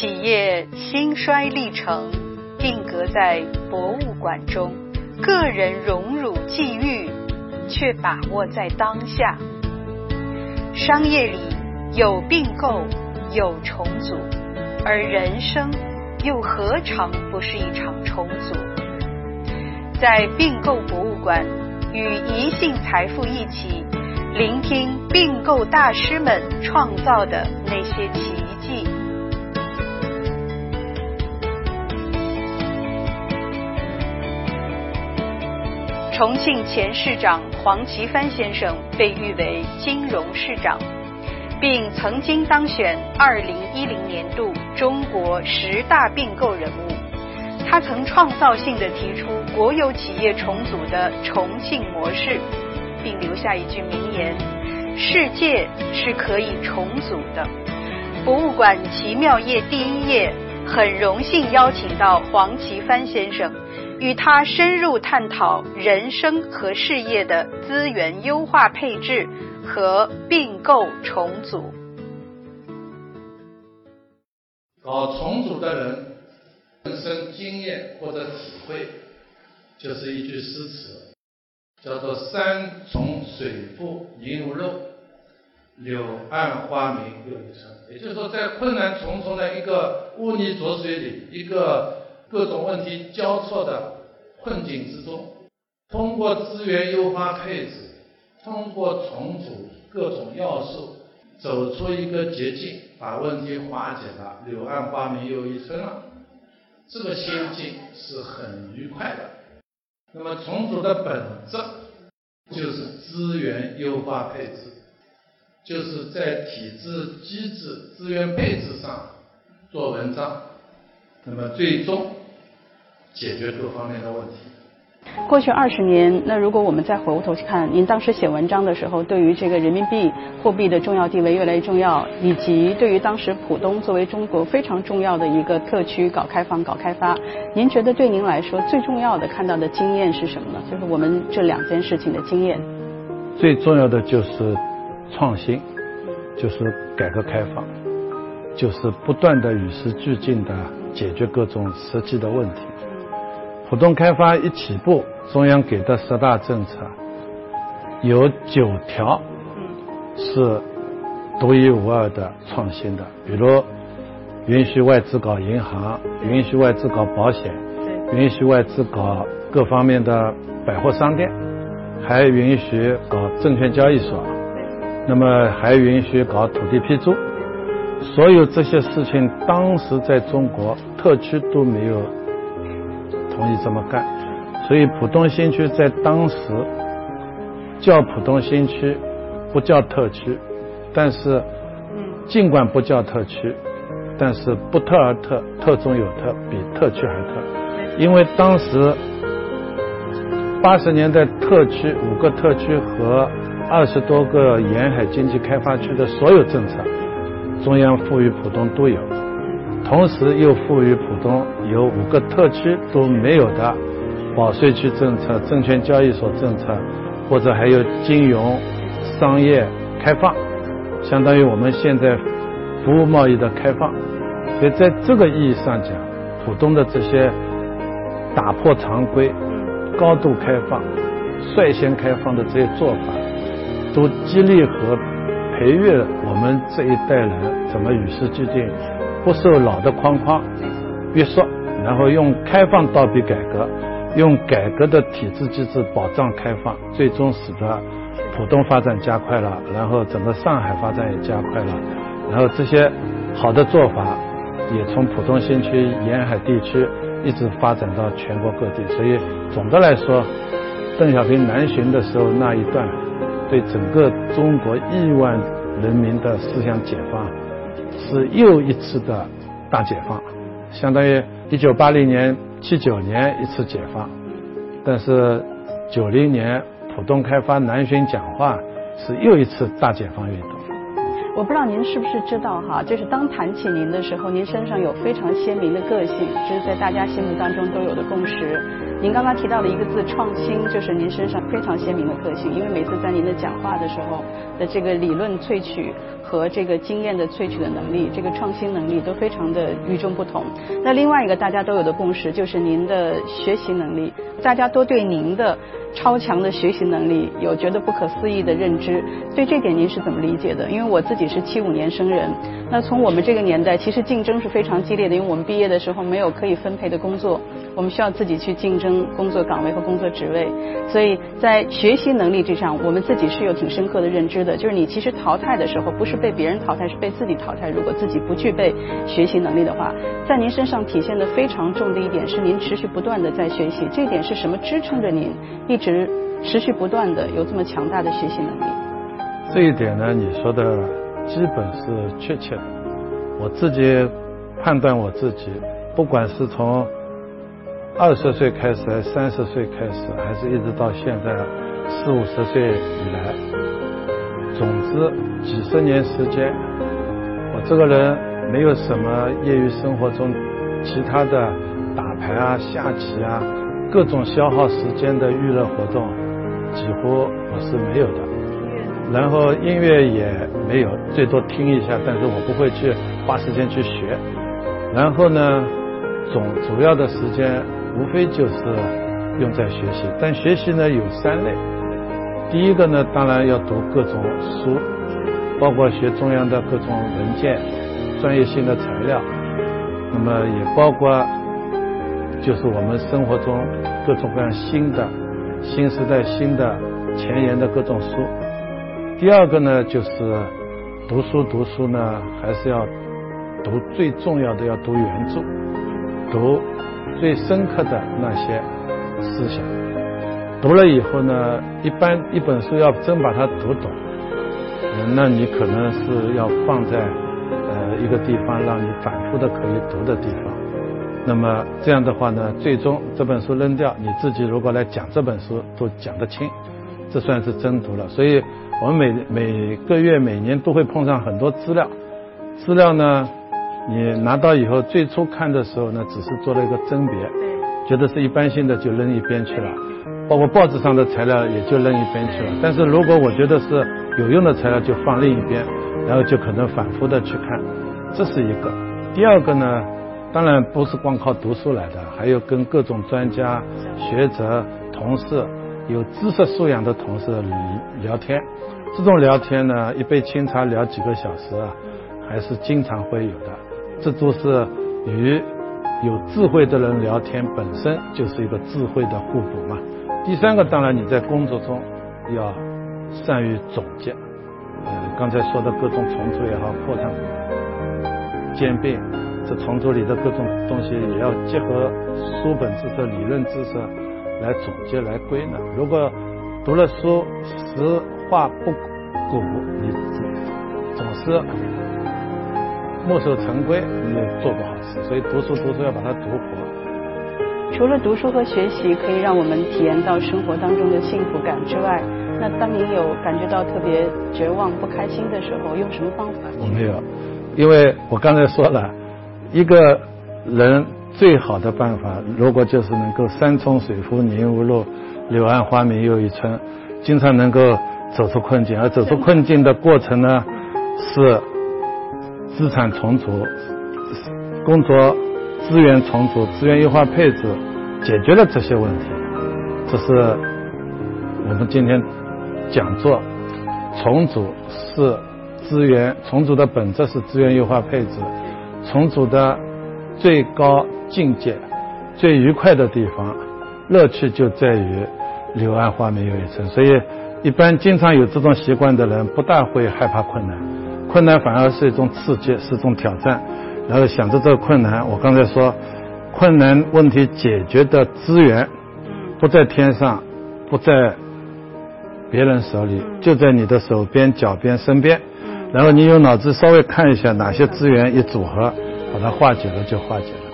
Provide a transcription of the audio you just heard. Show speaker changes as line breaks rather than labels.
企业兴衰历程定格在博物馆中，个人荣辱际遇却把握在当下。商业里有并购，有重组，而人生又何尝不是一场重组？在并购博物馆，与宜信财富一起。聆听并购大师们创造的那些奇迹。重庆前市长黄奇帆先生被誉为金融市长，并曾经当选2010年度中国十大并购人物。他曾创造性的提出国有企业重组的重庆模式。并留下一句名言：“世界是可以重组的。”博物馆奇妙夜第一页，很荣幸邀请到黄奇帆先生，与他深入探讨人生和事业的资源优化配置和并购重组。
搞重组的人，人生经验或者体会，就是一句诗词。叫做山重水复疑无路，柳暗花明又一村。也就是说，在困难重重的一个污泥浊水里，一个各种问题交错的困境之中，通过资源优化配置，通过重组各种要素，走出一个捷径，把问题化解了，柳暗花明又一村了。这个心境是很愉快的。那么重组的本质就是资源优化配置，就是在体制机制资源配置上做文章，那么最终解决各方面的问题。
过去二十年，那如果我们再回过头去看，您当时写文章的时候，对于这个人民币货币的重要地位越来越重要，以及对于当时浦东作为中国非常重要的一个特区搞开放、搞开发，您觉得对您来说最重要的看到的经验是什么呢？就是我们这两件事情的经验。
最重要的就是创新，就是改革开放，就是不断的与时俱进的解决各种实际的问题。浦东开发一起步，中央给的十大政策有九条是独一无二的创新的，比如允许外资搞银行，允许外资搞保险，允许外资搞各方面的百货商店，还允许搞证券交易所，那么还允许搞土地批租，所有这些事情当时在中国特区都没有。同意这么干，所以浦东新区在当时叫浦东新区，不叫特区，但是尽管不叫特区，但是不特而特，特中有特，比特区还特。因为当时八十年代特区五个特区和二十多个沿海经济开发区的所有政策，中央赋予浦东都有。同时又赋予浦东有五个特区都没有的保税区政策、证券交易所政策，或者还有金融、商业开放，相当于我们现在服务贸易的开放。所以在这个意义上讲，浦东的这些打破常规、高度开放、率先开放的这些做法，都激励和培育了我们这一代人怎么与时俱进。不受老的框框约束，然后用开放倒逼改革，用改革的体制机制保障开放，最终使得浦东发展加快了，然后整个上海发展也加快了，然后这些好的做法也从浦东新区沿海地区一直发展到全国各地。所以总的来说，邓小平南巡的时候那一段，对整个中国亿万人民的思想解放。是又一次的大解放，相当于一九八零年、七九年一次解放，但是九零年浦东开发南巡讲话是又一次大解放运动。
我不知道您是不是知道哈，就是当谈起您的时候，您身上有非常鲜明的个性，这是在大家心目当中都有的共识。您刚刚提到的一个字“创新”，就是您身上非常鲜明的个性，因为每次在您的讲话的时候的这个理论萃取和这个经验的萃取的能力，这个创新能力都非常的与众不同。那另外一个大家都有的共识就是您的学习能力，大家都对您的超强的学习能力有觉得不可思议的认知。对这点您是怎么理解的？因为我自己是七五年生人，那从我们这个年代，其实竞争是非常激烈的，因为我们毕业的时候没有可以分配的工作。我们需要自己去竞争工作岗位和工作职位，所以在学习能力之上，我们自己是有挺深刻的认知的。就是你其实淘汰的时候，不是被别人淘汰，是被自己淘汰。如果自己不具备学习能力的话，在您身上体现的非常重的一点是您持续不断的在学习。这一点是什么支撑着您一直持续不断的有这么强大的学习能力？
这一点呢，你说的基本是确切的。我自己判断我自己，不管是从二十岁开始，还是三十岁开始，还是一直到现在四五十岁以来，总之几十年时间，我这个人没有什么业余生活中其他的打牌啊、下棋啊各种消耗时间的娱乐活动，几乎我是没有的。然后音乐也没有，最多听一下，但是我不会去花时间去学。然后呢，总主要的时间。无非就是用在学习，但学习呢有三类。第一个呢，当然要读各种书，包括学中央的各种文件、专业性的材料。那么也包括就是我们生活中各种各样新的、新时代新的前沿的各种书。第二个呢，就是读书读书呢，还是要读最重要的要读原著，读。最深刻的那些思想，读了以后呢，一般一本书要真把它读懂，那你可能是要放在呃一个地方，让你反复的可以读的地方。那么这样的话呢，最终这本书扔掉，你自己如果来讲这本书都讲得清，这算是真读了。所以我们每每个月、每年都会碰上很多资料，资料呢。你拿到以后，最初看的时候呢，只是做了一个甄别，觉得是一般性的就扔一边去了，包括报纸上的材料也就扔一边去了。但是如果我觉得是有用的材料，就放另一边，然后就可能反复的去看，这是一个。第二个呢，当然不是光靠读书来的，还有跟各种专家、学者、同事，有知识素养的同事聊天。这种聊天呢，一杯清茶聊几个小时啊，还是经常会有的。这都是与有智慧的人聊天，本身就是一个智慧的互补嘛。第三个，当然你在工作中要善于总结，呃，刚才说的各种重组也好，扩展、兼并，这重组里的各种东西也要结合书本知识、理论知识来总结、来归纳。如果读了书实话不古，你总是。墨守成规，你也做不好事。所以读书读书要把它读活。
除了读书和学习可以让我们体验到生活当中的幸福感之外，那当您有感觉到特别绝望、不开心的时候，用什么方法？
我没有，因为我刚才说了，一个人最好的办法，如果就是能够山重水复疑无路，柳暗花明又一村，经常能够走出困境。而走出困境的过程呢，是。资产重组、工作资源重组、资源优化配置，解决了这些问题。这是我们今天讲座重组是资源重组的本质是资源优化配置，重组的最高境界、最愉快的地方、乐趣就在于柳暗花明又一村。所以，一般经常有这种习惯的人，不大会害怕困难。困难反而是一种刺激，是一种挑战。然后想着这个困难，我刚才说，困难问题解决的资源不在天上，不在别人手里，就在你的手边、脚边、身边。然后你用脑子稍微看一下哪些资源一组合，把它化解了就化解了。